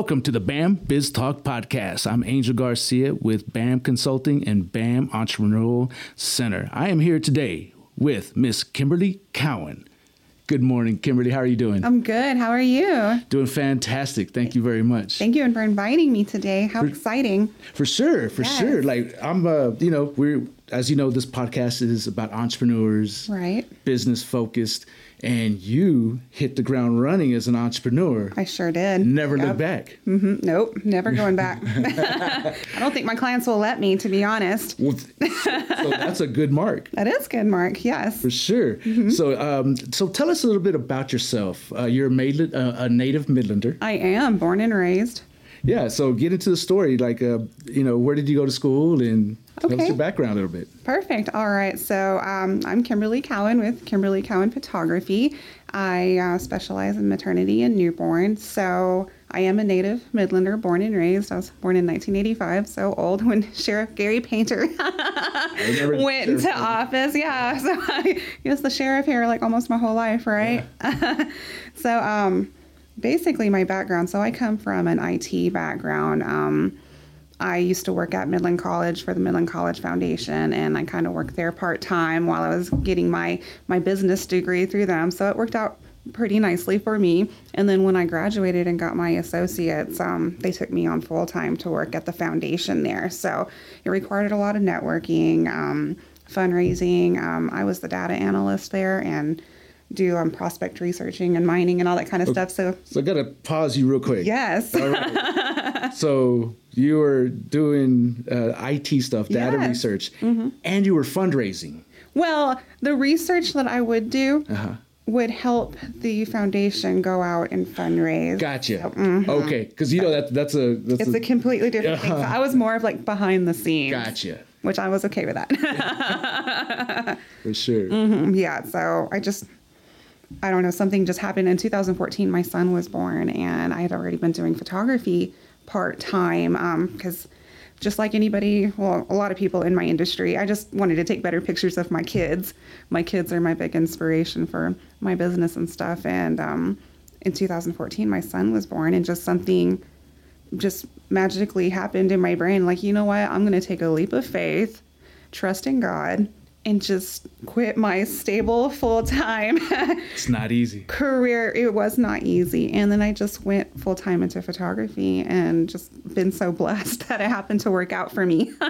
Welcome to the BAM Biz Talk Podcast. I'm Angel Garcia with BAM Consulting and BAM Entrepreneurial Center. I am here today with Miss Kimberly Cowan. Good morning, Kimberly. How are you doing? I'm good. How are you? Doing fantastic. Thank you very much. Thank you and for inviting me today. How exciting. For sure, for Yes. sure. Like I'm uh, you know, we're as you know, this podcast is about entrepreneurs, Right. business focused, and you hit the ground running as an entrepreneur. I sure did. Never Yep. look back. Mhm. Nope. Never going back. I don't think my clients will let me, to be honest. Well, so that's a good mark. That is good, Mark. Yes. For sure. Mm-hmm. So, um, so tell us a little bit about yourself. Uh, you're a, uh, a native Midlander. I am born and raised. Yeah. So get into the story. Like, uh, you know, where did you go to school, and tell us your background a little bit. Perfect. All right. So um, I'm Kimberly Cowan with Kimberly Cowan Photography. I uh, specialize in maternity and newborn. So I am a native Midlander, born and raised. I was born in 1985, so old when Sheriff Gary Painter went into Painter. office. Yeah. So I was the sheriff here like almost my whole life, right? so um, basically, my background. So I come from an IT background. Um, I used to work at Midland College for the Midland College Foundation, and I kind of worked there part time while I was getting my my business degree through them. So it worked out pretty nicely for me. And then when I graduated and got my associates, um, they took me on full time to work at the foundation there. So it required a lot of networking, um, fundraising. Um, I was the data analyst there and do um, prospect researching and mining and all that kind of stuff. So So I got to pause you real quick. yes. All right. so you were doing uh, IT stuff, data Yes. research, Mm-hmm. and you were fundraising. Well, the research that I would do Uh-huh. would help the foundation go out and fundraise. Gotcha. Okay, because you know that that's a that's mm-hmm. It's a completely different thing. So Uh-huh. I was more of like behind the scenes. gotcha Which I was okay with that. for sure. Mm-hmm. yeah. So I just, I don't know, something just happened in 2014. My son was born, and I had already been doing photography part time because. just like anybody, well, a lot of people in my industry, I just wanted to take better pictures of my kids. My kids are my big inspiration for my business and stuff. And um, in 2014, my son was born, and just something just magically happened in my brain. Like, you know what? I'm going to take a leap of faith, trust in God, and just quit my stable full time It's not easy. career. It was not easy. And then I just went full time into photography and just been so blessed that it happened to work out for me.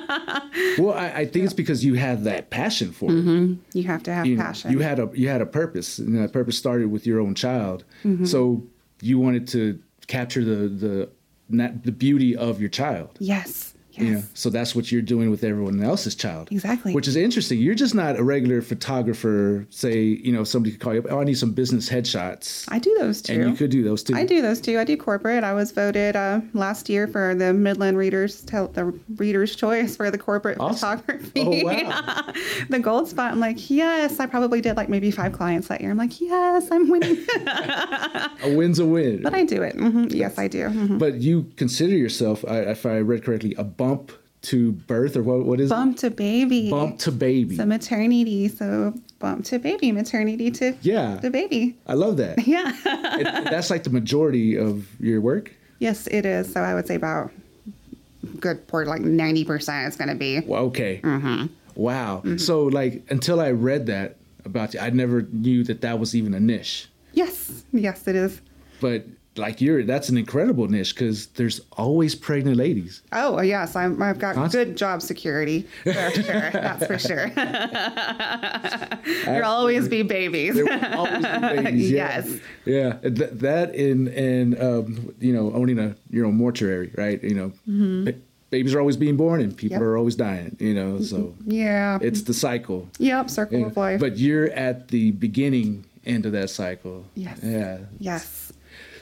Well, I, I think it's because you had that passion for it. you have to have You, passion. you had a you had a purpose, and that purpose started with your own child. Mm-hmm. So you wanted to capture the the the beauty of your child. yes. Yes. You know, so that's what you're doing with everyone else's child. Exactly. Which is interesting. You're just not a regular photographer. Say, you know, somebody could call you up. Oh, I need some business headshots, I do those too. and you could do those too. I do those too. I do corporate. I was voted uh, last year for the Midland Readers the Readers Choice for the corporate Awesome. photography. Oh, wow. the gold spot. I'm like, yes. I probably did like maybe five clients that year. I'm like, yes, I'm winning. A win's a win. but I do it. hmm Yes, I do. Mhm. But you consider yourself, I, if I read correctly, a bump to birth, or what? What is it? Bump to baby. Bump to baby. So maternity. So bump to baby. Maternity to Yeah. the baby. I love that. Yeah. It- that's like the majority of your work. yes, it is. So I would say about good part like 90% is going to be. Well, okay. Mm-hmm. Wow. So, like, until I read that about you, I never knew that that was even a niche. Yes. Yes, it is. But like, you're that's an incredible niche because there's always pregnant ladies. Oh yes, I'm, I've got Constant- good job security for sure. That's for sure. There'll always be babies. Always be babies. Yeah. Yes. Yeah. Th- that in and um, you know owning a your own mortuary, right? You know, ba- babies are always being born and people Mm-hmm. Yep. are always dying. You know, so Yeah. it's the cycle. yep. Circle Yeah. of life. But you're at the beginning end of that cycle. Yes. Yeah. yes.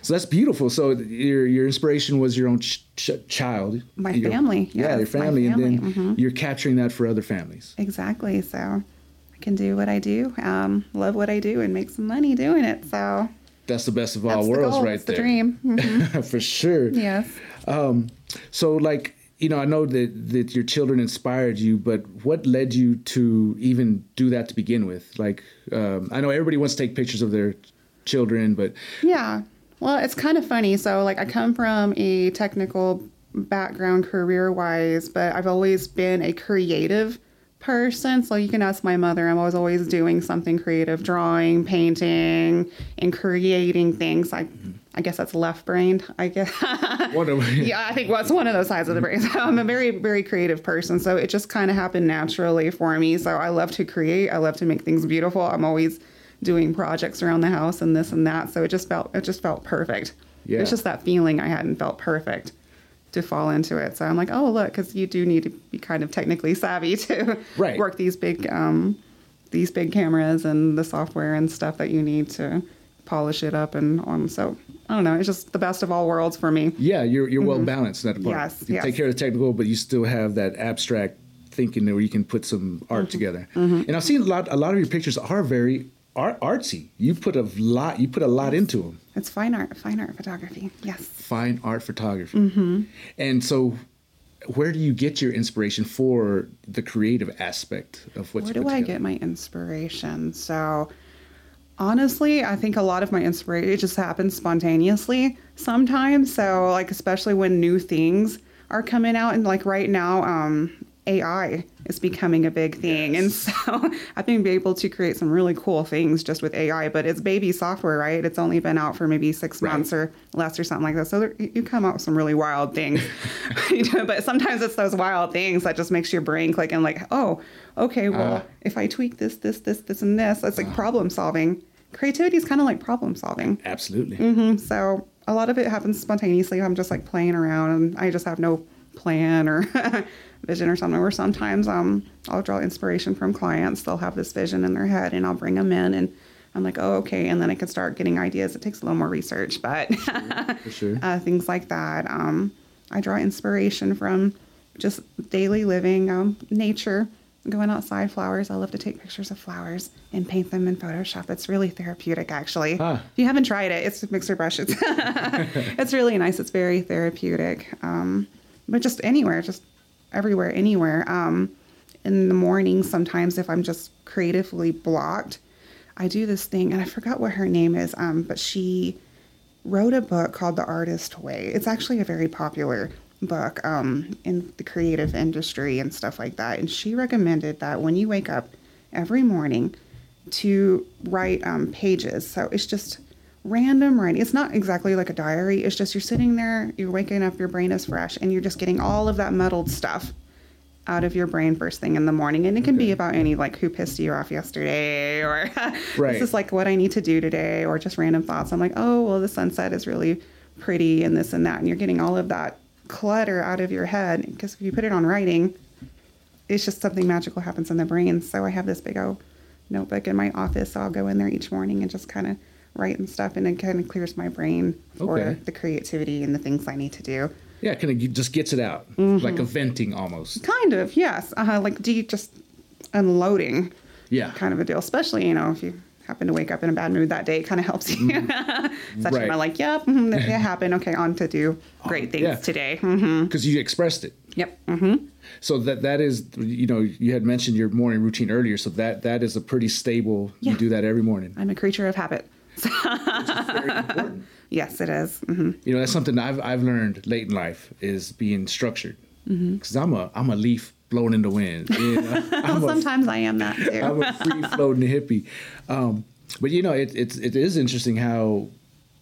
So that's beautiful. So your your inspiration was your own ch- ch- child, My Your- family, yeah, yes, your my family, and family, then mhm. you're capturing that for other families. Exactly. So I can do what I do. Um, love what I do and make some money doing it. So That's the best of all that's the worlds, goal. right It's the there. dream. Mhm. for sure. yes. So, like, you know, I know that that your children inspired you, but what led you to even do that to begin with? Like, um, I know everybody wants to take pictures of their children, but Yeah. Well, it's kind of funny. So, like, I come from a technical background career wise, but I've always been a creative person. So, you can ask my mother. I'm always always doing something creative, drawing, painting, and creating things. I, I guess that's left brained. I guess. What a- yeah, I think what's one of those sides of the brain. So I'm a very, very creative person. So it just kind of happened naturally for me. So I love to create. I love to make things beautiful. I'm always doing projects around the house and this and that. So it just felt, it just felt perfect. Yeah. It's just that feeling I hadn't felt perfect to fall into it. So I'm like, oh look, because you do need to be kind of technically savvy to Right. work these big, um, these big cameras and the software and stuff that you need to polish it up and on. So I don't know. It's just the best of all worlds for me. Yeah, you're you're well balanced in that part. Mm-hmm. Yes, you yes. take care of the technical, but you still have that abstract thinking where you can put some art Mm-hmm. together. And I've seen a lot. A lot of your pictures are very art, artsy. You put a lot. You put a lot into them. It's fine art, fine art photography. Yes. Fine art photography. Mm-hmm. And so, where do you get your inspiration for the creative aspect of what Where you do I get my inspiration? So, honestly, I think a lot of my inspiration it just happens spontaneously sometimes. So, like especially when new things are coming out, and like right now, um, AI is becoming a big thing, and so I've been able to create some really cool things just with AI. But it's baby software, right? It's only been out for maybe six Right. months or less or something like that. So there, you come out with some really wild things. You know, but sometimes it's those wild things that just makes your brain click and like, oh, okay, well, Ah. if I tweak this, this, this, this, and this, it's like problem solving. Creativity is kind of like problem solving. Absolutely. hmm So a lot of it happens spontaneously. I'm just like playing around, and I just have no plan or vision or something. Or sometimes um, I'll draw inspiration from clients. They'll have this vision in their head, and I'll bring them in, and I'm like, oh, okay, and then I can start getting ideas. It takes a little more research, but For sure. uh, things like that. Um, I draw inspiration from just daily living, um, nature, going outside, flowers. I love to take pictures of flowers and paint them in Photoshop. It's really therapeutic, actually. Ah. If you haven't tried it, it's a mixer brush. It's, it's really nice. It's very therapeutic. Um, but just anywhere, just everywhere, anywhere. Um, in the morning, sometimes if I'm just creatively blocked, I do this thing, and I forgot what her name is, um, but she wrote a book called The Artist Way. It's actually a very popular book um, in the creative industry and stuff like that. And she recommended that when you wake up every morning to write um, pages. So it's just random writing. It's not exactly like a diary. It's just you're sitting there, you're waking up, your brain is fresh, and you're just getting all of that muddled stuff out of your brain first thing in the morning. And it can be about any like who pissed you off yesterday or Right. this is like what I need to do today or just random thoughts. I'm like, oh, well, the sunset is really pretty and this and that. And you're getting all of that clutter out of your head because if you put it on writing, it's just something magical happens in the brain. So I have this big old notebook in my office. So I'll go in there each morning and just kind of write and stuff. And it kind of clears my brain for Okay. the creativity and the things I need to do. Yeah, kind of just gets it out, Mm-hmm. like a venting almost. Kind of, yes. Uh, like do you just unloading Yeah. kind of a deal, especially, you know, if you happen to wake up in a bad mood that day, it kind of helps you. Such Mm-hmm. Right. kind of like, yep, mhm, that that happened. Okay, on to do great things yeah. today. Because you expressed it. Yep. hmm So that that is, you know, you had mentioned your morning routine earlier. So that that is a pretty stable. Yeah. You do that every morning. I'm a creature of habit. Very important. Yes, it is. hmm You know, that's something I've I've learned late in life is being structured. Mm-hmm. Because I'm a I'm a leaf blowing in the wind. You know? I'm, Sometimes I am that too. I'm a free floating hippie. Um, but you know, it, it's it is interesting how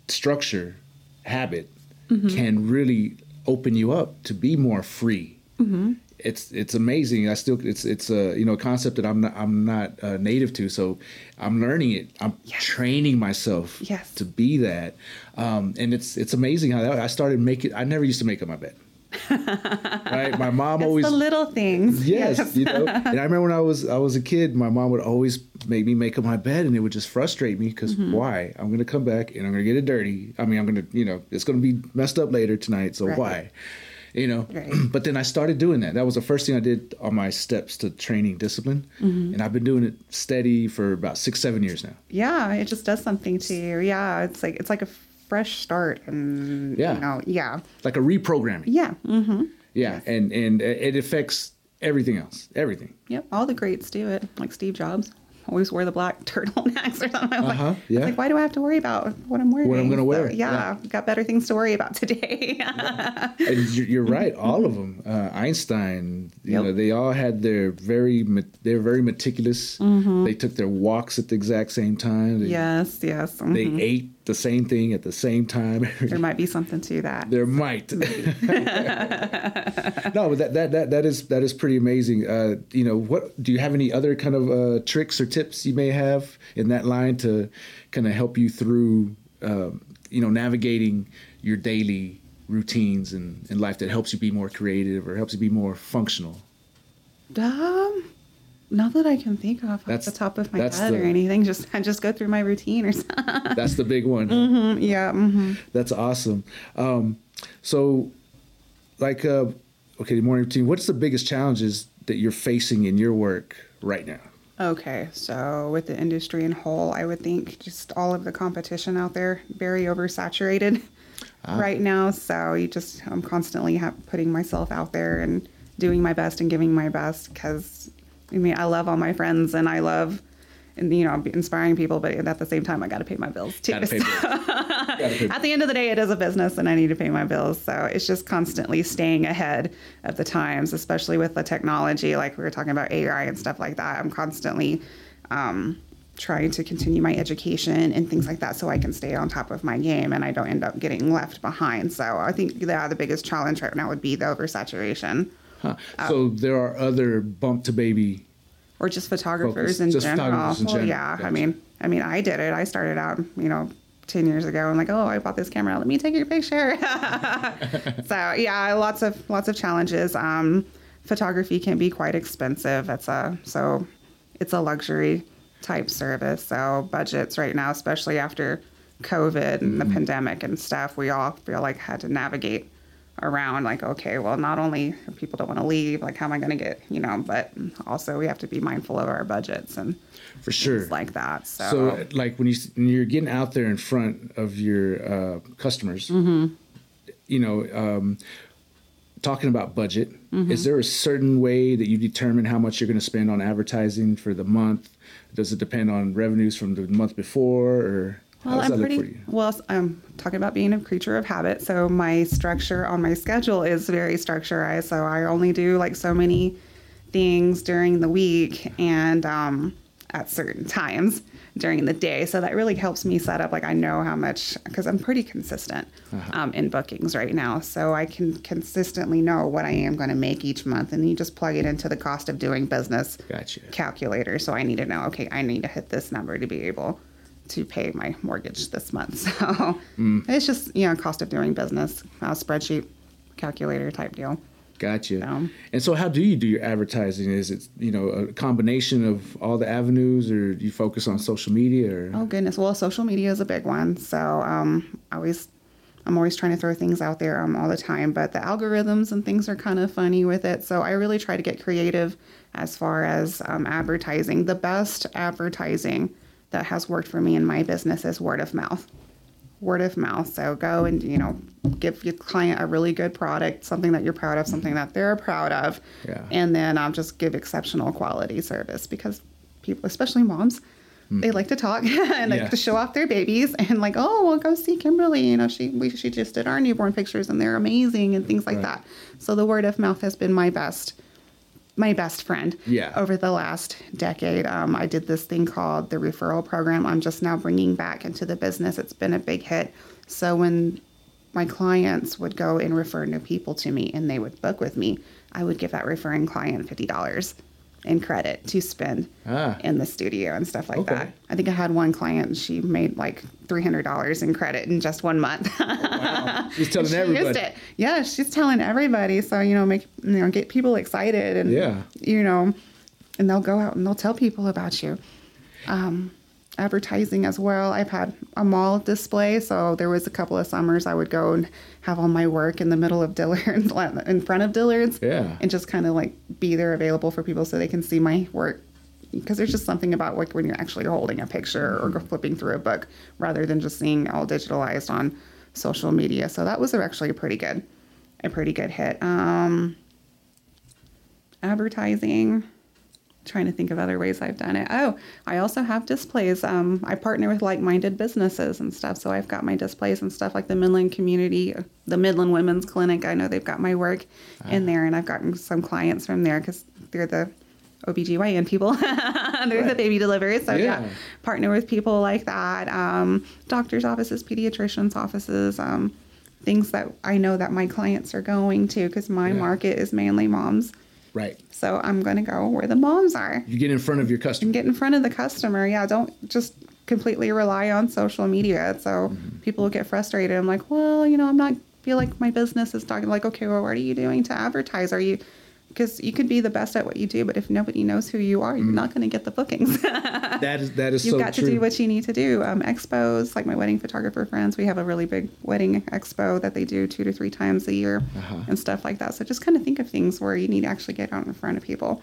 structure, habit, Mm-hmm. can really open you up to be more free. Mm-hmm. It's it's amazing. I still it's it's a you know concept that I'm not I'm not uh, native to, so I'm learning it. I'm training myself Yes. to be that, um, and it's it's amazing how that, I started making. I never used to make up my bed. right, my mom It's always the little things. Yes, you know. And I remember when I was I was a kid, my mom would always make me make up my bed, and it would just frustrate me because Mm-hmm. why? I'm gonna come back and I'm gonna get it dirty. I mean, I'm gonna you know it's gonna be messed up later tonight, so Right. why? You know. Right. But then I started doing that. That was the first thing I did on my steps to training discipline, Mm-hmm. and I've been doing it steady for about six seven years now. Yeah, it just does something to you. Yeah, it's like it's like a fresh start, and Yeah. you know, yeah, Like a reprogramming. yeah, mm-hmm. Yeah, and and it affects everything else, everything. yep. All the greats do it, like Steve Jobs. Always wore the black turtlenecks or something. I'm like, Uh-huh, yeah. like, why do I have to worry about what I'm wearing? What I'm gonna So, wear, yeah, got better things to worry about today. And you're, you're right. All of them. Uh, Einstein. You Yep. know, they all had their very. They're very meticulous. They took their walks at the exact same time. They, yes, yes. They mhm. ate the same thing at the same time. There might be something to that. there might. no, but that, that that that is that is pretty amazing. Uh, you know, what do you have any other kind of uh, tricks or tips you may have in that line to kind of help you through, um, you know, navigating your daily routines and in life that helps you be more creative or helps you be more functional? Um, not that I can think of off the top of my head the- or anything. Just I just go through my routine or something. That's the big one. Mm, yeah. hmm That's awesome. Um, so, like, uh, okay, morning routine. What's the biggest challenges that you're facing in your work right now? Okay, so with the industry in whole, I would think just all of the competition out there very oversaturated right now. So you just I'm constantly ha- putting myself out there and doing my best and giving my best because I mean I love all my friends and I love and you know inspiring people, but at the same time I got to pay my bills too. Gotta pay bills. Gotta pay at the end of the day, it is a business and I need to pay my bills. So it's just constantly staying ahead of the times, especially with the technology, like we were talking about AI and stuff like that. I'm constantly um, trying to continue my education and things like that so I can stay on top of my game and I don't end up getting left behind. So I think yeah, the biggest challenge right now would be the oversaturation. Huh. So there are other bump to baby. or just photographers Focus- in just general. photographers in well, general. yeah. Gotcha. I mean, I mean, I did it. I started out, you know, ten years ago, and like, oh, I bought this camera. Let me take your picture. so yeah, lots of lots of challenges. Um, photography can be quite expensive. It's a so it's a luxury type service. So budgets right now, especially after COVID and the pandemic and stuff, we all feel like had to navigate around like okay well not only people don't want to leave like how am i going to get you know but also we have to be mindful of our budgets and For sure. things like that so, So, like when you when you're getting out there in front of your uh, customers, Mm-hmm. you know, um, talking about budget, Mm-hmm. is there a certain way that you determine how much you're going to spend on advertising for the month? Does it depend on revenues from the month before, or well i'm pretty look for you? well i'm talking about being a creature of habit so my structure on my schedule is very structurized so i only do like so many things during the week and um, at certain times during the day so that really helps me set up like i know how much because i'm pretty consistent um, in bookings right now so i can consistently know what i am going to make each month and you just plug it into the cost of doing business Gotcha. calculator so i need to know okay i need to hit this number to be able to pay my mortgage this month so it's just you know cost of doing business uh, spreadsheet calculator type deal Gotcha. So- And so, how do you do your advertising? Is it you know a combination of all the avenues, or do you focus on social media? Or Oh goodness. Well, social media is a big one. So um, I always, I'm always trying to throw things out there um, all the time. But the algorithms and things are kind of funny with it. So I really try to get creative as far as um, advertising. The best advertising that has worked for me in my business is word of mouth. Word of mouth. So go and you know give your client a really good product, something that you're proud of, something that they're proud of, Yeah. and then um, just give exceptional quality service because people, especially moms, they like to talk and like to show off their babies and like, oh, well, go see Kimberly. You know, she we, she just did our newborn pictures and they're amazing and things like Right. that. So the word of mouth has been my best my best friend Yeah. over the last decade. Um, I did this thing called the referral program. I'm just now bringing back into the business. It's been a big hit. So when my clients would go and refer new people to me and they would book with me, I would give that referring client $50 in credit to spend Ah. in the studio and stuff like Okay. that. I think I had one client and she made like $300 in credit in just one month. She's telling she everybody. used it. Yeah, she's telling everybody. So you know, make you know, get people excited, and Yeah. you know, and they'll go out and they'll tell people about you. Um, advertising as well. I've had a mall display, so there was a couple of summers I would go and have all my work in the middle of Dillard's, in front of Dillard's, Yeah. and just kind of like be there available for people so they can see my work. Because there's just something about like when you're actually holding a picture or flipping through a book rather than just seeing all digitalized on social media. So that was actually a pretty good, a pretty good hit. Um, advertising trying to think of other ways I've done it. Oh, I also have displays. Um, I partner with like-minded businesses and stuff, so I've got my displays and stuff like the Midland Community, the Midland Women's Clinic. I know they've got my work in there, and I've gotten some clients from there because they're the OBGYN people. they're the baby deliverers. So yeah. Yeah. partner with people like that. Um, doctors' offices, pediatricians' offices, um, things that I know that my clients are going to because my Yeah. market is mainly moms. Right. So I'm going to go where the moms are You get in front of your customer. and get in front of the customer. Yeah, don't just completely rely on social media. So mm-hmm. people will get frustrated. I'm like, well, you know, I'm not feel like my business is talking like, okay, well, what are you doing to advertise? Are you because you could be the best at what you do, but if nobody knows who you are, you're not going to get the bookings. That is that is You've so got true. to do what you need to do. Um, expos, like my wedding photographer friends, we have a really big wedding expo that they do two to three times a year Uh-huh. and stuff like that. So just kind of think of things where you need to actually get out in front of people.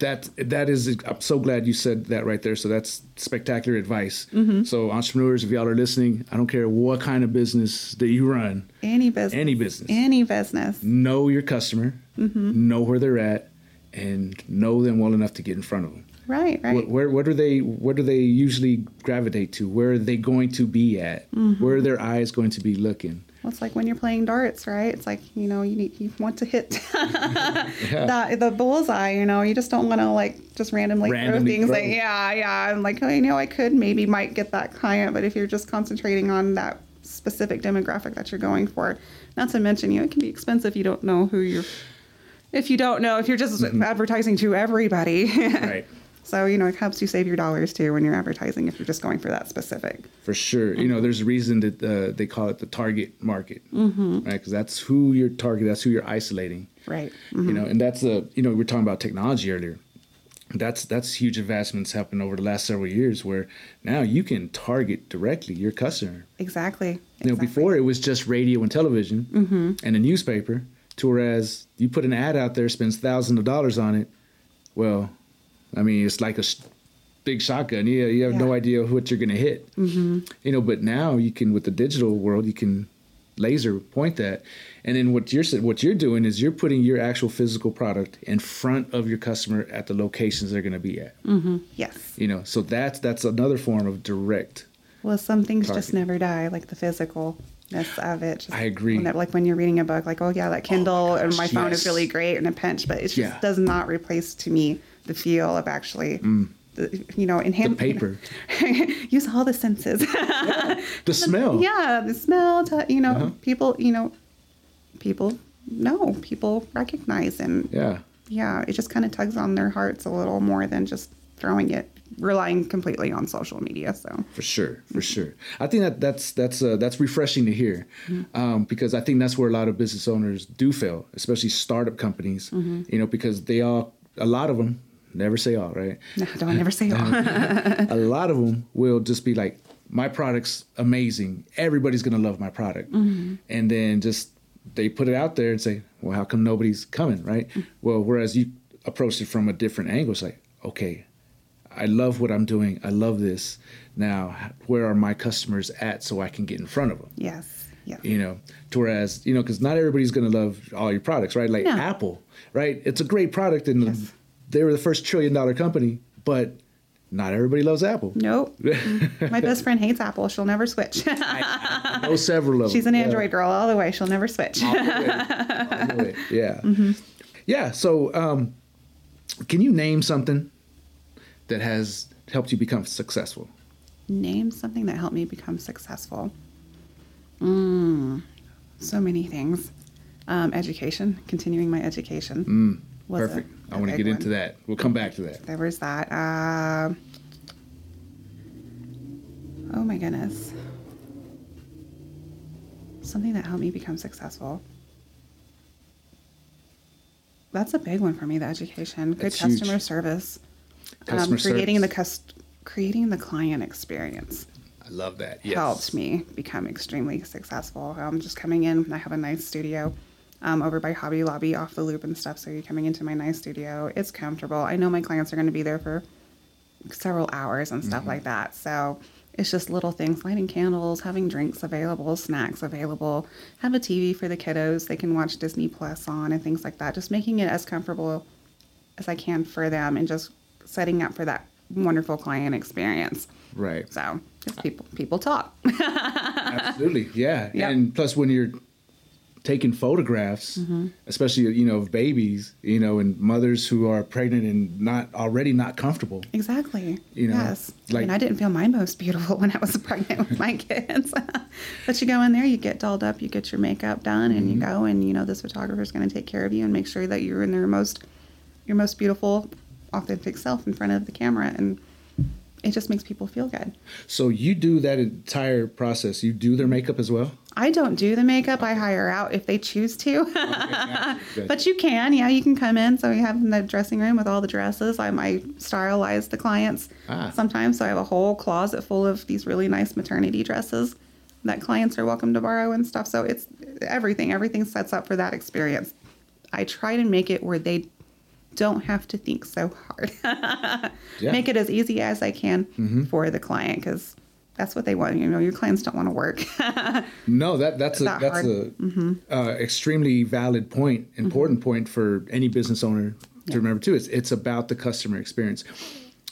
that that is i'm so glad you said that right there so that's spectacular advice Mm-hmm. so entrepreneurs if y'all are listening i don't care what kind of business that you run Any business. Any business. Any business. know your customer Mm-hmm. know where they're at and know them well enough to get in front of them Right, right. What, where, what do they what do they usually gravitate to where are they going to be at Mm-hmm. where are their eyes going to be looking Well, it's like when you're playing darts, right? It's like you know you need you want to hit the the bullseye. You know, you just don't want to like just randomly, Randomly throw things. throw. Like yeah, yeah. I'm like, oh, you know, I could maybe might get that client, but if you're just concentrating on that specific demographic that you're going for, not to mention, you know, it can be expensive. if You don't know who you're. If you don't know, if you're just advertising to everybody, right. So you know it helps you save your dollars too when you're advertising if you're just going for that specific. for sure. You know there's a reason that uh, they call it the target market. Mm-hmm. right? Because that's who you're targeting that's who you're isolating. Right. you know and that's a you know we were talking about technology earlier. That's that's huge advancements happened over the last several years where now you can target directly your customer. Exactly. you know exactly. before it was just radio and television and a newspaper to whereas you put an ad out there spends thousands of dollars on it well i mean it's like a big shotgun. Yeah you have no idea what you're going to hit. Mm-hmm. you know but now you can with the digital world you can laser point that. And then what you're what you're doing is you're putting your actual physical product in front of your customer at the locations they're going to be at. Yes. you know so that's that's another form of direct Well, some things just never die, like the physicalness of it. Just I agree. when that- like when you're reading a book, like, oh yeah, that Kindle and my gosh, phone is really great and a pinch, but it just Yeah. does not replace to me the feel of actually, the, you know, in Mm. the paper use all the senses. the smell yeah, the smell. To, you know, Uh-huh. people. You know, people know. People recognize, and yeah yeah, it just kind of tugs on their hearts a little more than just throwing it, relying completely on social media. So. for sure for sure. I think that that's that's uh, that's refreshing to hear um, because i think that's where a lot of business owners do fail especially startup companies you know because they all a lot of them never say all right? No, don't never say all. a lot of them will just be like my product's amazing. Everybody's gonna love my product. And then just they put it out there and say well how come nobody's coming? Right? Well whereas you approach it from a different angle it's like okay i love what i'm doing i love this now where are my customers at so i can get in front of them Yes. Yes. you know to whereas you know because not everybody's going to love all your products right like No. apple right it's a great product and Yes. they were the first trillion dollar company but not everybody loves apple Nope. My best friend hates Apple. She'll never switch. I know several of them She's an Yeah. Android girl all the way. She'll never switch. All the way. All the way. yeah Mm-hmm. yeah so um, can you name something that has helped you become successful Name something that helped me become successful. Mm, so many things. Um, education, continuing my education. was perfect i want to get into that we'll come back to that There was that. Uh, oh my goodness. Something that helped me become successful. That's a big one for me. The education, good That's huge. customer service, Customer um, creating service. the cust- creating the client experience i love that yes helped me become extremely successful. Um, just coming in, I have a nice studio um, over by Hobby Lobby off the loop and stuff. So you're coming into my nice studio. It's comfortable. I know my clients are going to be there for several hours and stuff like that. So it's just little things lighting candles, having drinks available, snacks available, have a TV for the kiddos. They can watch Disney Plus on and things like that. Just making it as comfortable as I can for them and just setting up for that wonderful client experience. Right. So just people people talk. Absolutely. Yeah. Yep. And plus, when you're taking photographs, Mm-hmm. especially you know of babies, you know, and mothers who are pregnant and not already not comfortable. Exactly. You know, yes. like- mean, I didn't feel my most beautiful when I was pregnant with my kids. but you go in there, you get dolled up, you get your makeup done, and Mm-hmm. you go, and you know this photographer is going to take care of you and make sure that you're in their most, your most beautiful, authentic self in front of the camera, and it just makes people feel good. So you do that entire process. You do their makeup as well. I don't do the makeup. I hire out if they choose to. Gotcha. But you can, yeah, you can come in. So we have the dressing room with all the dresses. I might stylize the clients Ah. sometimes. So I have a whole closet full of these really nice maternity dresses that clients are welcome to borrow and stuff. So it's everything. Everything sets up for that experience. I try to make it where they don't have to think so hard. Yeah. Make it as easy as I can for the client because that's what they want. You know, your clients don't want to work. No, that that's a That that's hard. Mm-hmm. a uh, extremely valid point, important point for any business owner to remember too. It's it's about the customer experience.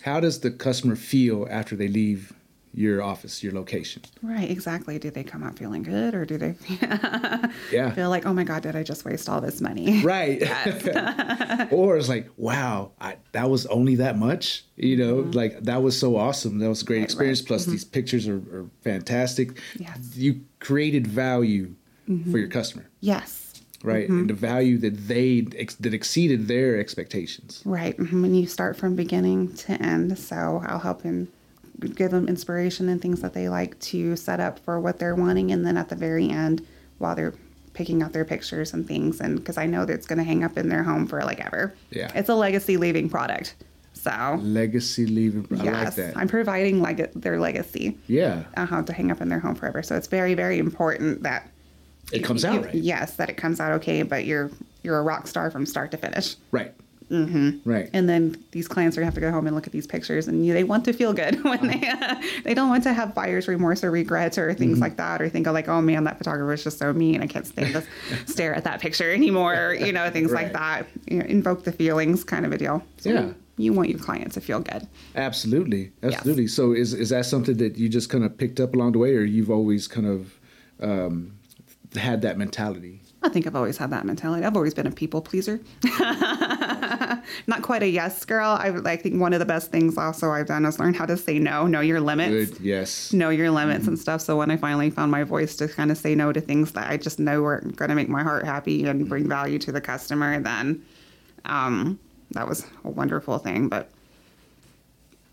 How does the customer feel after they leave your office, your location? Right, exactly. Do they come out feeling good or do they Yeah. feel like, oh my God, did I just waste all this money? Right. or it's like, wow, I, that was only that much. You know, mm-hmm. like that was so awesome. That was a great Right, experience. right. Plus, mm-hmm. these pictures are, are fantastic. Yes. You created value mm-hmm. for your customer, Yes. right? And the value that they ex- that exceeded their expectations. Right. When you start from beginning to end. So I'll help them give them inspiration and things that they like to set up for what they're wanting. And then at the very end, while they're picking out their pictures and things, and because I know that it's going to hang up in their home for like ever. Yeah. It's a legacy leaving product. So, Legacy leaving. I like yes, that. I'm providing leg- their legacy. yeah. Uh-huh, to hang up in their home forever. So it's very, very important that It comes out you- right. Yes, that it comes out okay, but you're you're a rock star from start to finish. Right. Mm-hmm. Right. And then these clients are gonna have to go home and look at these pictures, and you, they want to feel good when they they don't want to have buyer's remorse or regrets or things Mm-hmm. like that, or think of like, oh man, that photographer is just so mean. I can't stand to stare at that picture anymore. You know, things Right. like that. You know, invoke the feelings, kind of a deal. So Yeah. You want your clients to feel good. Absolutely, absolutely. So, is is that something that you just kind of picked up along the way, or you've always kind of um, had that mentality? I think I've always had that mentality. I've always been a people pleaser. Not quite a yes girl. I, I think one of the best things also I've done is learn how to say no, know your limits, Good. Yes. know your limits and stuff. So when I finally found my voice to kind of say no to things that I just know are going to make my heart happy and bring value to the customer, then um, that was a wonderful thing. But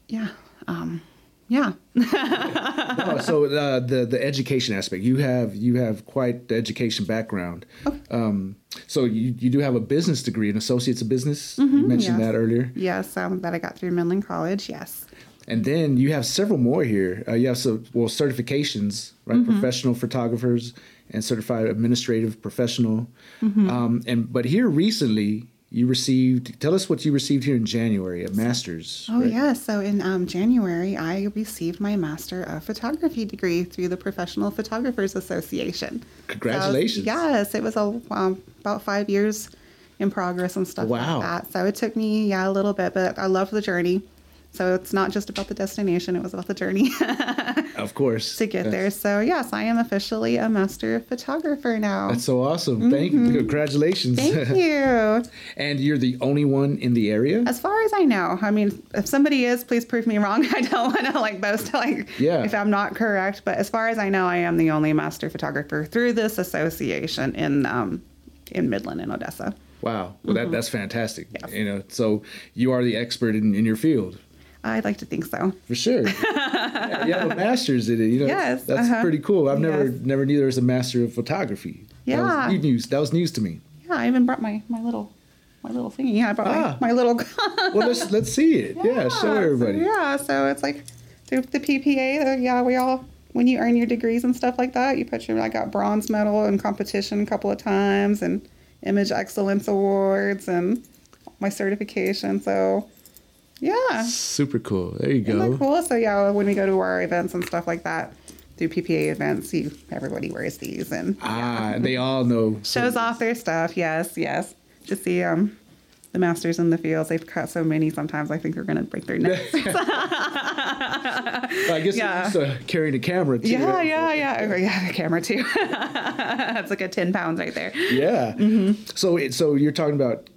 yeah, um, yeah. No, so uh, the the education aspect, you have you have quite the education background. Um, so you you do have a business degree, an associate's of business. you mentioned yes. that earlier, yes, um, that I got through Midland College. Yes. and then you have several more here. Uh, you have so well certifications, right? Professional photographers and certified administrative professional. Um, and but here recently, you received. Tell us what you received here in January, a master's. Oh right? yeah, so in um, January I received my Master of Photography degree through the Professional Photographers Association. Congratulations. So, yes, it was a, um, about five years in progress and stuff Wow. like that. So it took me yeah a little bit, but I love the journey. So it's not just about the destination; it was about the journey Of course. to get there. So yes, I am officially a master photographer now. That's so awesome. Thank you. Congratulations. Thank you. and you're the only one in the area? As far as I know, I mean, if somebody is, please prove me wrong. I don't want to like boast like Yeah. if I'm not correct, but as far as I know, I am the only master photographer through this association in um, in Midland and Odessa. Wow. Well, that, that's fantastic. Yes. You know, so you are the expert in, in your field. I'd like to think so. For sure. Yeah, you have a master's in it. You know, Yes, that's uh-huh. pretty cool. I've never Yes. never knew there was a master of photography. Yeah. That was news. That was news to me. Yeah, I even brought my my little my little thingy. Yeah, I brought Ah. my, my little. Well, let's let's see it. Yeah, show so, everybody. yeah, so it's like through the PPA. uh, Yeah, we all when you earn your degrees and stuff like that, you put your I got bronze medal in competition a couple of times and image excellence awards and my certification. So yeah, Super cool. There you go. cool? So yeah, when we go to our events and stuff like that, do PPA events, you everybody wears these and Ah, they all know. shows off their stuff. Yes, yes. To see um the masters in the fields, they've caught so many. Sometimes I think they're going to break their necks. I guess Yeah. you're used to carrying a camera too. yeah, right? yeah, yeah. Oh, yeah, the camera too. That's like a ten pounds right there. Yeah. Mm-hmm. So it, so you're talking about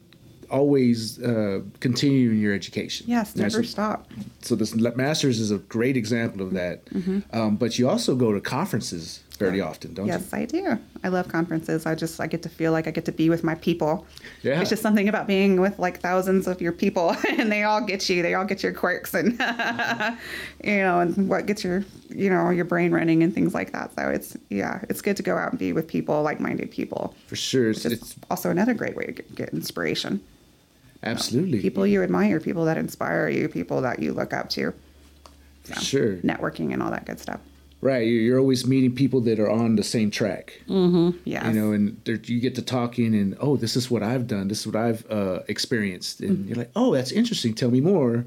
always uh, continuing your education. Yes, never stop. So this masters is a great example of that. Mm-hmm. Um, but you also go to conferences very often, don't you? Yes, I do. I love conferences. I just I get to feel like I get to be with my people. Yeah. It's just something about being with like thousands of your people and they all get you. They all get your quirks and you know, and what gets your you know, your brain running and things like that. So it's yeah, it's good to go out and be with people, like minded people. For sure. It's, It's it's also another great way to get, get inspiration. Absolutely. People you admire, people that inspire you, people that you look up to. For sure. Networking and all that good stuff. Right. You're, always meeting people that are on the same track. Yes. You know, and you get to talking, and oh, this is what I've done. This is what I've uh, experienced, and Mm-hmm. you're like, oh, that's interesting. Tell me more.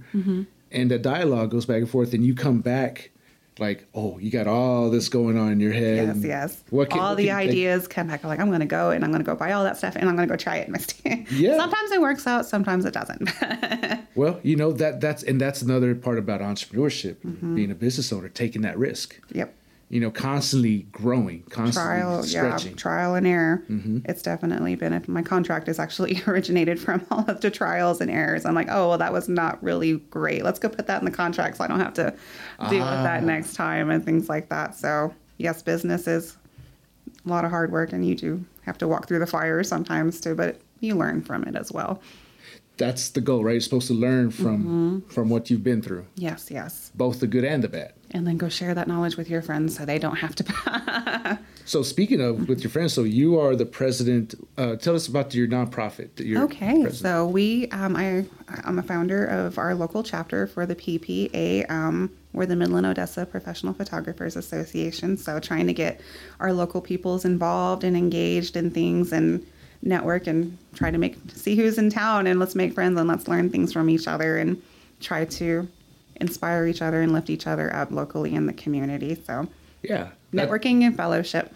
And the dialogue goes back and forth, and you come back like, oh, you got all this going on in your head. Yes, yes. What can- all what the can ideas come back. Like I'm going to go and I'm going to go buy all that stuff and I'm going to go try it year. Yeah. Sometimes it works out. Sometimes it doesn't. Well, you know that that's and that's another part about entrepreneurship, Mm-hmm. being a business owner, taking that risk. yep. You know, constantly growing, constantly Trial, stretching. yeah, trial and error. Mm-hmm. It's definitely been. My contract is actually originated from all of the trials and errors. I'm like, oh well, that was not really great. Let's go put that in the contract so I don't have to deal with that Ah. next time and things like that. So yes, business is a lot of hard work, and you do have to walk through the fire sometimes too. But you learn from it as well. That's the goal, right? You're supposed to learn from Mm-hmm. from what you've been through, Yes, yes. both the good and the bad. and then go share that knowledge with your friends so they don't have to So speaking of with your friends, so you are the president. Uh, tell us about your nonprofit. that you're okay president. so we um, I, i'm a founder of our local chapter for the ppa um, we're the midland odessa professional photographers association so trying to get our local peoples involved and engaged in things and network and try to make see who's in town and let's make friends and let's learn things from each other and try to inspire each other and lift each other up locally in the community. So yeah, that, networking and fellowship.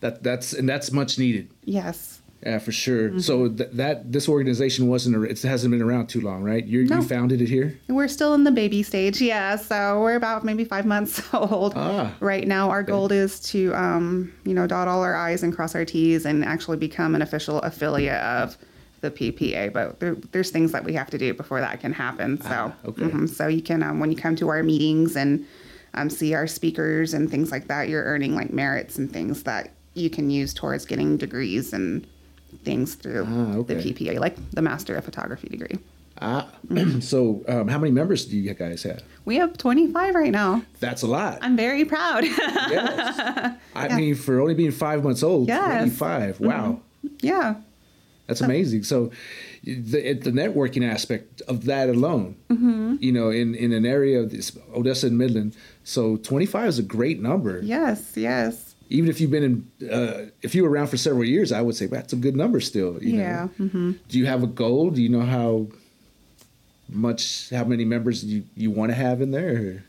That that's and that's much needed. yes Yeah, for sure. Mm-hmm. So th- that this organization wasn't ar- it hasn't been around too long, right? You No. you founded it here. We're still in the baby stage, yeah. So we're about maybe five months old Ah. right now. Our goal is to, um, you know, dot all our I's and cross our T's and actually become an official affiliate of the PPA. But there, there's things that we have to do before that can happen. So, Ah, okay. mhm. so you can, um, when you come to our meetings and um, see our speakers and things like that, you're earning like merits and things that you can use towards getting degrees and things through Ah, the. PPA, like the Master of Photography degree. Ah, Mm-hmm. so um, how many members do you guys have? We have 25 right now. That's a lot. I'm very proud. yes. I mean, for only being five months old, Yes. Mm-hmm. 25. Wow. yeah. That's amazing. So, the, the networking aspect of that alone, Mm-hmm. you know, in, in an area of this Odessa and Midland, so 25 is a great number. Yes, yes. Even if you've been in, uh, if you were around for several years, I would say that's a good number still. You Yeah, mm-hmm. Do you have a goal? Do you know how much, how many members you, you want to have in there?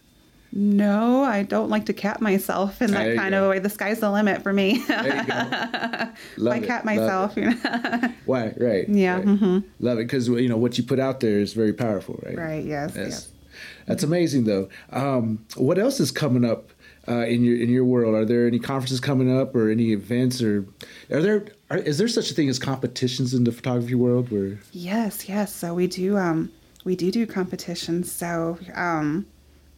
No, I don't like to cap myself in that kind go. of way. The sky's the limit for me. There you go. I cap myself. You know? Why? Right. Yeah, Right. mm-hmm. Love it because you know what you put out there is very powerful, right? right. Yes. Yes. Yes. That's amazing, though. Um, what else is coming up uh, in your in your world? Are there any conferences coming up, or any events, or are there? Are, is there such a thing as competitions in the photography world? Where Yes, yes. So we do um we do do competitions. So um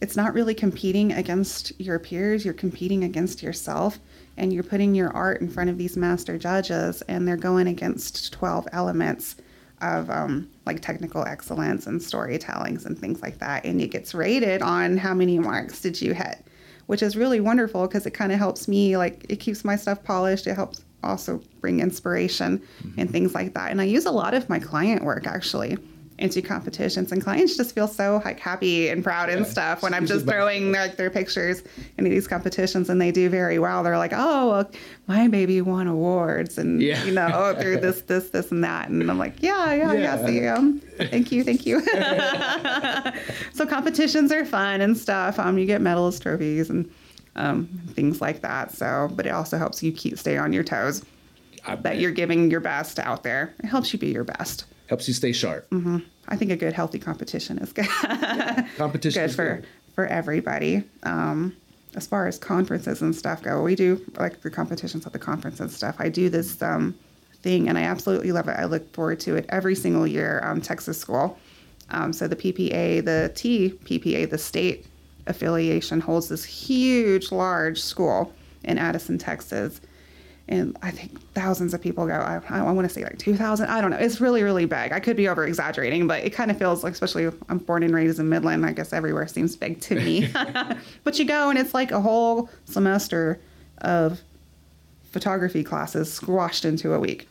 it's not really competing against your peers, you're competing against yourself and you're putting your art in front of these master judges and they're going against 12 elements of um, like technical excellence and storytellings and things like that and it gets rated on how many marks did you hit which is really wonderful because it kind of helps me like it keeps my stuff polished it helps also bring inspiration and mm-hmm. things like that. And i use a lot of my client work actually into competitions and clients just feel so like happy and proud and Yeah. stuff when i'm just throwing like their pictures into these competitions and they do very well they're like oh well, my baby won awards and Yeah. you know through this this this and that and i'm like yeah yeah yeah, Yeah. see um thank you thank you so competitions are fun and stuff. Um, you get medals, trophies, and um, things like that. So, but it also helps you keep stay on your toes. I That you're giving your best out there. It helps you be your best. Helps you stay sharp. Mm-hmm. I think a good healthy competition is good. Competition good is for good. for everybody. Um, as far as conferences and stuff go, we do like the competitions at the conference and stuff. I do this um, thing, and I absolutely love it. I look forward to it every single year. Um, Texas School. Um, so the PPA, the T PPA, the state affiliation holds this huge, large school in Addison, Texas. And I think thousands of people go. I, I want to say like 2,000. I don't know. It's really, really big. I could be over exaggerating, but it kind of feels like, especially I'm born and raised in Midland. I guess everywhere seems big to me. but you go and it's like a whole semester of photography classes squashed into a week.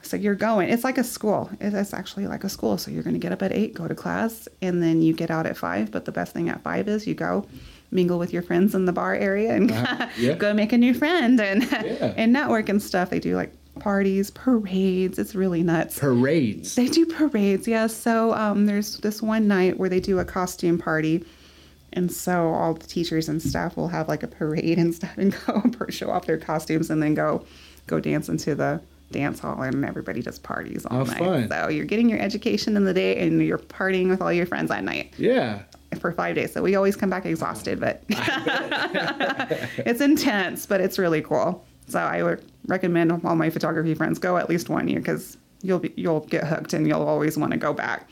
So you're going. It's like a school. It's actually like a school. So you're going to get up at eight, go to class, and then you get out at five. But the best thing at five is you go mingle with your friends in the bar area and Uh-huh. Yeah. go make a new friend and Yeah. and network and stuff. They do like parties, parades. It's really nuts. Parades. They do parades, yes. So um, there's this one night where they do a costume party, and so all the teachers and staff will have like a parade and stuff, and go show off their costumes, and then go go dance into the dance hall, and everybody just parties all Oh, night. fun. So you're getting your education in the day, and you're partying with all your friends at night Yeah. For five days. So we always come back exhausted, but it's intense, but it's really cool. So I would recommend all my photography friends go at least one year because you'll be you'll get hooked and you'll always want to go back.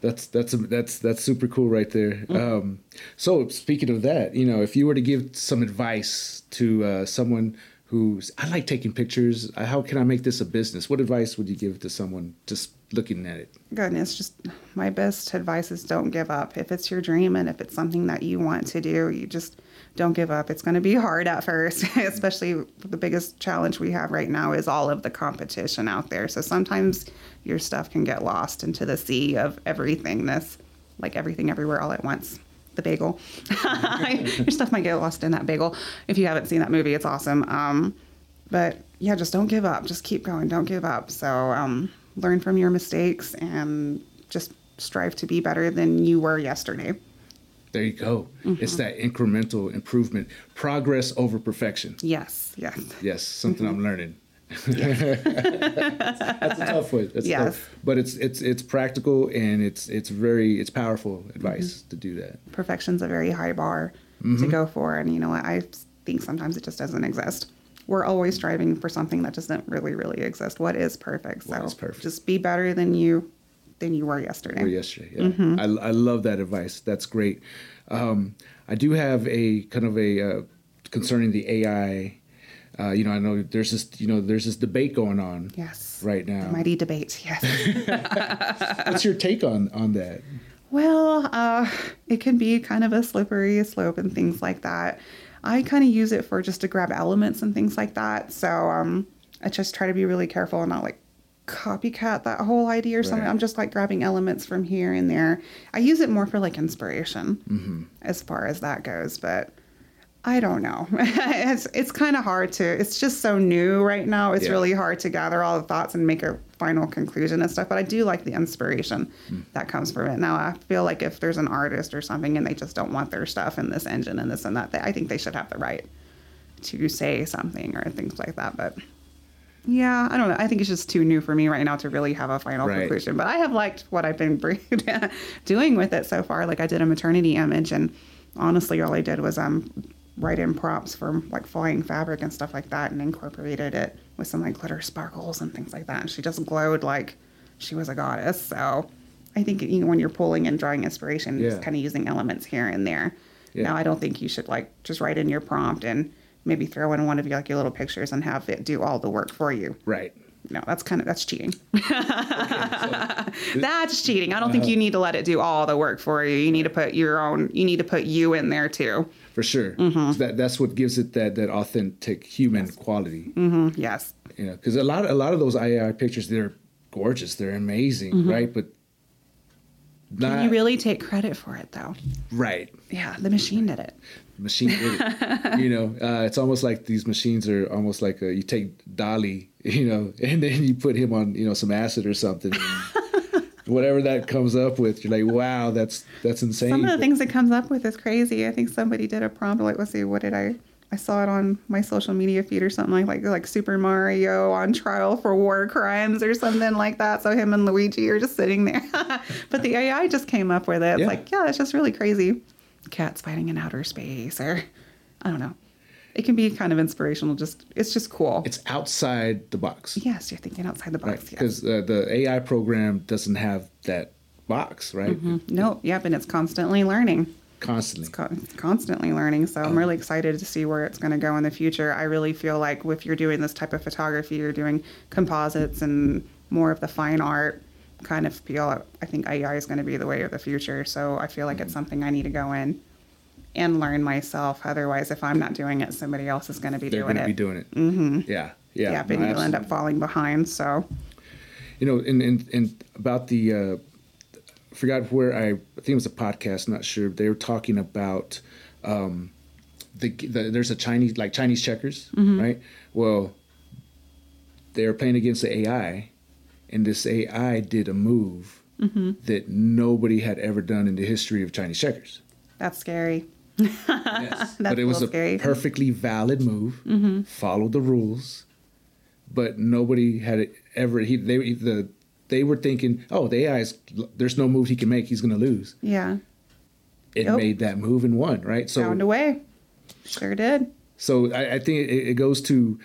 That's that's that's that's super cool right there. Um, so speaking of that, you know, if you were to give some advice to uh, someone who's I like taking pictures, uh, how can I make this a business? What advice would you give to someone just looking at it? Goodness, just my best advice is don't give up. If it's your dream and if it's something that you want to do, you just don't give up. It's going to be hard at first, especially the biggest challenge we have right now is all of the competition out there. So sometimes your stuff can get lost into the sea of everythingness, like everything everywhere all at once. The bagel. your stuff might get lost in that bagel. If you haven't seen that movie, it's awesome. Um, but yeah, just don't give up. Just keep going. Don't give up. So um, learn from your mistakes and just strive to be better than you were yesterday. There you go. Mm-hmm. It's that incremental improvement, progress over perfection. Yes, yes. Yes, something Mm-hmm. I'm learning. That's a tough one. That's Yes. tough. But it's it's it's practical and it's it's very it's powerful advice Mm-hmm. to do that. Perfection's a very high bar Mm-hmm. to go for, and you know what? I think sometimes it just doesn't exist. We're always striving for something that doesn't really, really exist. What is perfect? So What is perfect? just be better than you than you were yesterday. Or yesterday. Yeah. Mm-hmm. I, I love that advice. That's great. Um, I do have a kind of a uh, concerning the AI. Uh, you know, I know there's this you know there's this debate going on Yes. right The now. mighty debate. Yes. What's your take on on that? Well, uh, it can be kind of a slippery slope and things like that. I kind of use it for just to grab elements and things like that. So um, I just try to be really careful and not like copycat that whole idea or something. I'm just like grabbing elements from here and there. I use it more for like inspiration Mm-hmm. as far as that goes, but I don't know. it's it's kind of hard to. It's just so new right now. It's Yeah. really hard to gather all the thoughts and make a final conclusion and stuff. But I do like the inspiration Hmm. that comes from it. Now I feel like if there's an artist or something and they just don't want their stuff in this engine and this and that, they, I think they should have the right to say something or things like that. But yeah, I don't know. I think it's just too new for me right now to really have a final Right. conclusion. But I have liked what I've been doing with it so far. Like I did a maternity image, and honestly, all I did was um write in prompts for like flying fabric and stuff like that, and incorporated it with some like glitter sparkles and things like that. And she just glowed like she was a goddess. So I think you know when you're pulling and drawing inspiration, Yeah. just kind of using elements here and there. Yeah. Now I don't think you should like just write in your prompt and maybe throw in one of your like your little pictures and have it do all the work for you. Right. No, that's kind of that's cheating. that's cheating. I don't think uh-huh. you need to let it do all the work for you. You need to put your own. You need to put you in there too. For sure. Mm-hmm. So that that's what gives it that that authentic human quality. hmm Yes. You know, because a lot a lot of those AI pictures they're gorgeous, they're amazing, right? But Mm-hmm. Can you really take credit for it though? right. Yeah, the machine did it. The machine did it. you know, uh, it's almost like these machines are almost like a, you take DALL-E, you know, and then you put him on, you know, some acid or something. and whatever that comes up with, you're like, wow, that's that's insane. Some of the things it comes up with is crazy. I think somebody did a prompt. Like, let's see, what did I I saw it on my social media feed or something like like like Super Mario on trial for war crimes or something like that. So him and Luigi are just sitting there, but the AI just came up with it. It's Yeah. like yeah, it's just really crazy. Cats fighting in outer space, or I don't know. It can be kind of inspirational. Just it's just cool. It's outside the box. yes, you're thinking outside the Right. box. yes. Because uh, the AI program doesn't have that box, right? Mm-hmm. No, yep, and it's constantly learning. Constantly. con- constantly learning. So I'm um, really excited to see where it's going to go in the future. I really feel like if you're doing this type of photography, you're doing composites and more of the fine art kind of feel. I think AI is going to be the way of the future. So I feel like it's mm-hmm. something I need to go in and learn myself. Otherwise, if I'm not doing it, somebody else is going to be They're doing going to it. be doing it. Mm-hmm. Yeah. Yeah. yeah, but no, you'll end up falling behind. So You know, and, and, and about the, uh, forgot where I, I think it was a podcast, not sure. They were talking about um, the, the there's a Chinese, like Chinese checkers, right? Well, they were playing against the AI, and this AI did a move that nobody had ever done in the history of Chinese checkers. that's scary. Yes. but it was a scary. perfectly valid move. Followed the rules, but nobody had ever. He they the they were thinking, oh, the AI is there's no move he can make. He's going to lose. Yeah, It Yep. made that move and won. Right. So found a way. Sure did. so I, I think it, it goes to,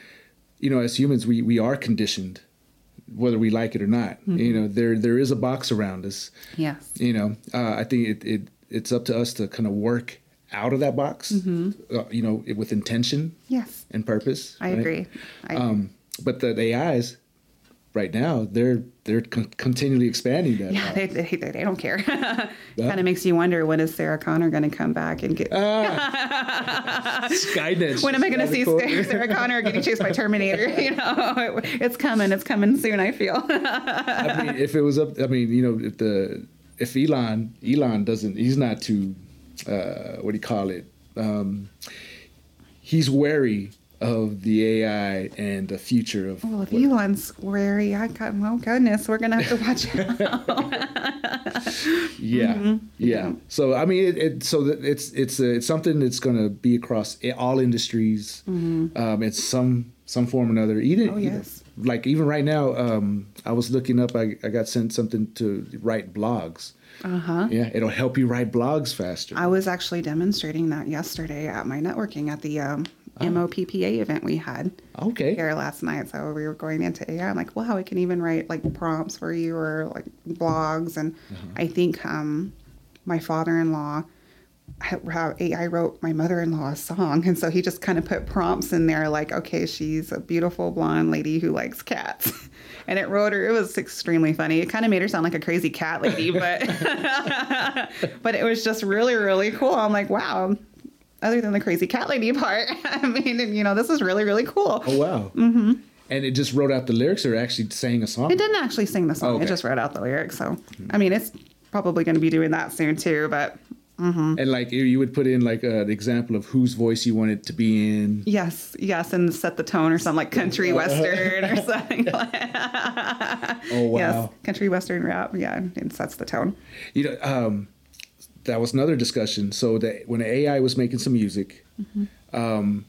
you know, as humans we we are conditioned, whether we like it or not. You know, there there is a box around us. Yes. you know uh, i think it, it it's up to us to kind of work out of that box uh, you know with intention Yes. and purpose I right? agree. I, um but the, the ais right now they're they're con- continually expanding that Yeah, they, they, they, don't care. kind of makes you wonder when is Sarah Connor going to come back and get. skynet when am I going to see. Sarah, Connor getting chased by Terminator? You know, it's coming. It's coming soon. I feel. I mean, if it was up, I mean, you know, if the if Elon Elon doesn't, he's not too, uh, what do you call it? Um, he's wary of the AI and the future of. well, if what- Elon's wary, I got. Well, goodness, we're going to have to watch out. yeah, Mm-hmm. yeah. So I mean, it, it so that it's it's uh, it's something that's going to be across all industries. Um, it's some some form or another. Even Mm-hmm. Oh, even- yes. like even right now, um, I was looking up. I, I got sent something to write blogs. Uh huh. Yeah, it'll help you write blogs faster. I was actually demonstrating that yesterday at my networking at the um, MOPPA event we had. okay. here last night. So we were going into AI. I'm like, wow, I can even write like prompts for you or like blogs. And I think um, my father-in-law, how AI wrote my mother-in-law a song, and so he just kind of put prompts in there like, okay, she's a beautiful blonde lady who likes cats. And it wrote her. It was extremely funny. It kind of made her sound like a crazy cat lady, but but it was just really really cool. I'm like, wow. Other than the crazy cat lady part, I mean, you know, this is really really cool. Oh wow. Mm-hmm. And it just wrote out the lyrics, or actually sang a song. It didn't actually sing the song. Okay. It just wrote out the lyrics. So, I mean, it's probably going to be doing that soon too. But And like you- would put in like an example of whose voice you want it to be in. yes, yes, and set the tone or something like country western or something. Oh wow. Yes, country western rap. Yeah, it sets the tone. You know, um, that was another discussion. So that when AI was making some music, um,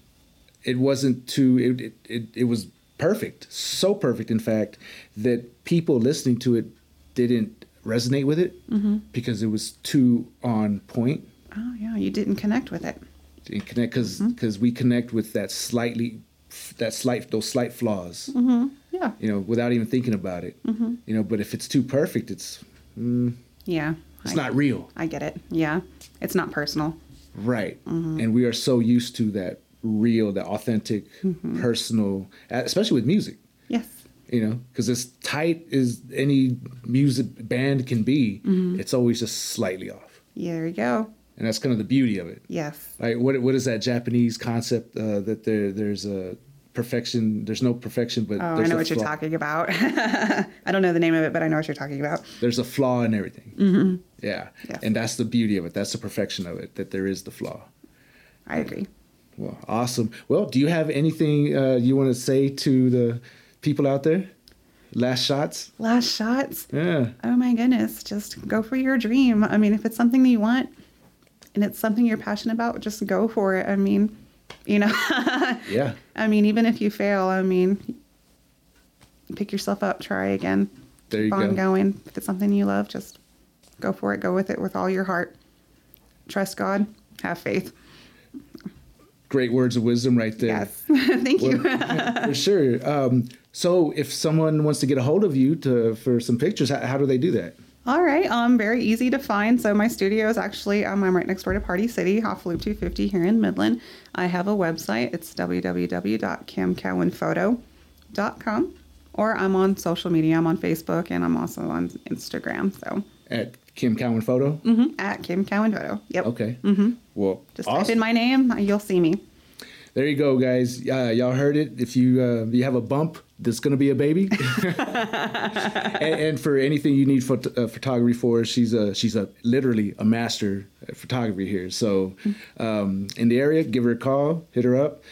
it wasn't too. It, it it it was perfect, so perfect, in fact, that people listening to it didn't resonate with it mm-hmm. because it was too on point. Oh yeah, you didn't connect with it. and connect because because mm-hmm. we connect with that slightly that slight those slight flaws mm-hmm. Yeah, you know without even thinking about it you know but if it's too perfect it's mm, yeah. it's I, not real I get it. Yeah, it's not personal. right and we are so used to that real that authentic personal especially with music. You know because as tight as any music band can be it's always just slightly off Yeah, there you go. and that's kind of the beauty of it Yes. Like what what is that Japanese concept uh, that there there's a perfection there's no perfection but Oh, there's I know what you're talking about. I don't know the name of it, but I know what you're talking about. there's a flaw in everything mm-hmm. yeah Yes. and that's the beauty of it that's the perfection of it that there is the flaw I agree. well awesome well do you have anything uh, you want to say to the people out there last shots Last shots. yeah Oh my goodness, just go for your dream. I mean, if it's something that you want and it's something you're passionate about, just go for it. I mean, You know, Yeah. I mean, even if you fail, I mean, pick yourself up, try again. There you Keep on going. If it's something you love, just go for it. Go with it with all your heart. Trust God. Have faith. Great words of wisdom right there. Yes. Thank you. For sure. Um, so if someone wants to get a hold of you to for some pictures, how, how do they do that? All right, um, very easy to find. So my studio is actually um, I'm right next door to Party City, off Loop 250 here in Midland. I have a website. It's www.kimcowanphoto.com, or I'm on social media. I'm on Facebook and I'm also on Instagram. So At Kim Cowan Photo? mhm, at Kim Cowan Photo. Yep. Okay. Mm-hmm. Well, Just type in my name, you'll see me. There you go, guys. Uh, y'all heard it. If you uh, you have a bump, there's gonna be a baby. and, and for anything you need phot- uh, photography for, she's a she's a literally a master at photography here. So, um, in the area, give her a call, hit her up.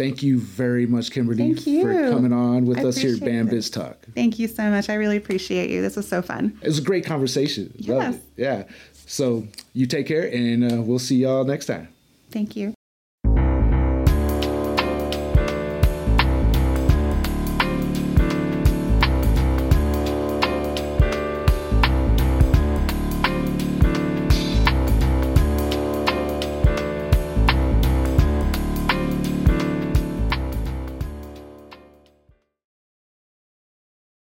Thank you very much, Kimberly, for coming on with I us here at Bam. Biz Talk. Thank you so much. I really appreciate you. This was so fun. It was a great conversation. Yes. it. Yeah. So you take care, and uh, we'll see y'all next time. Thank you.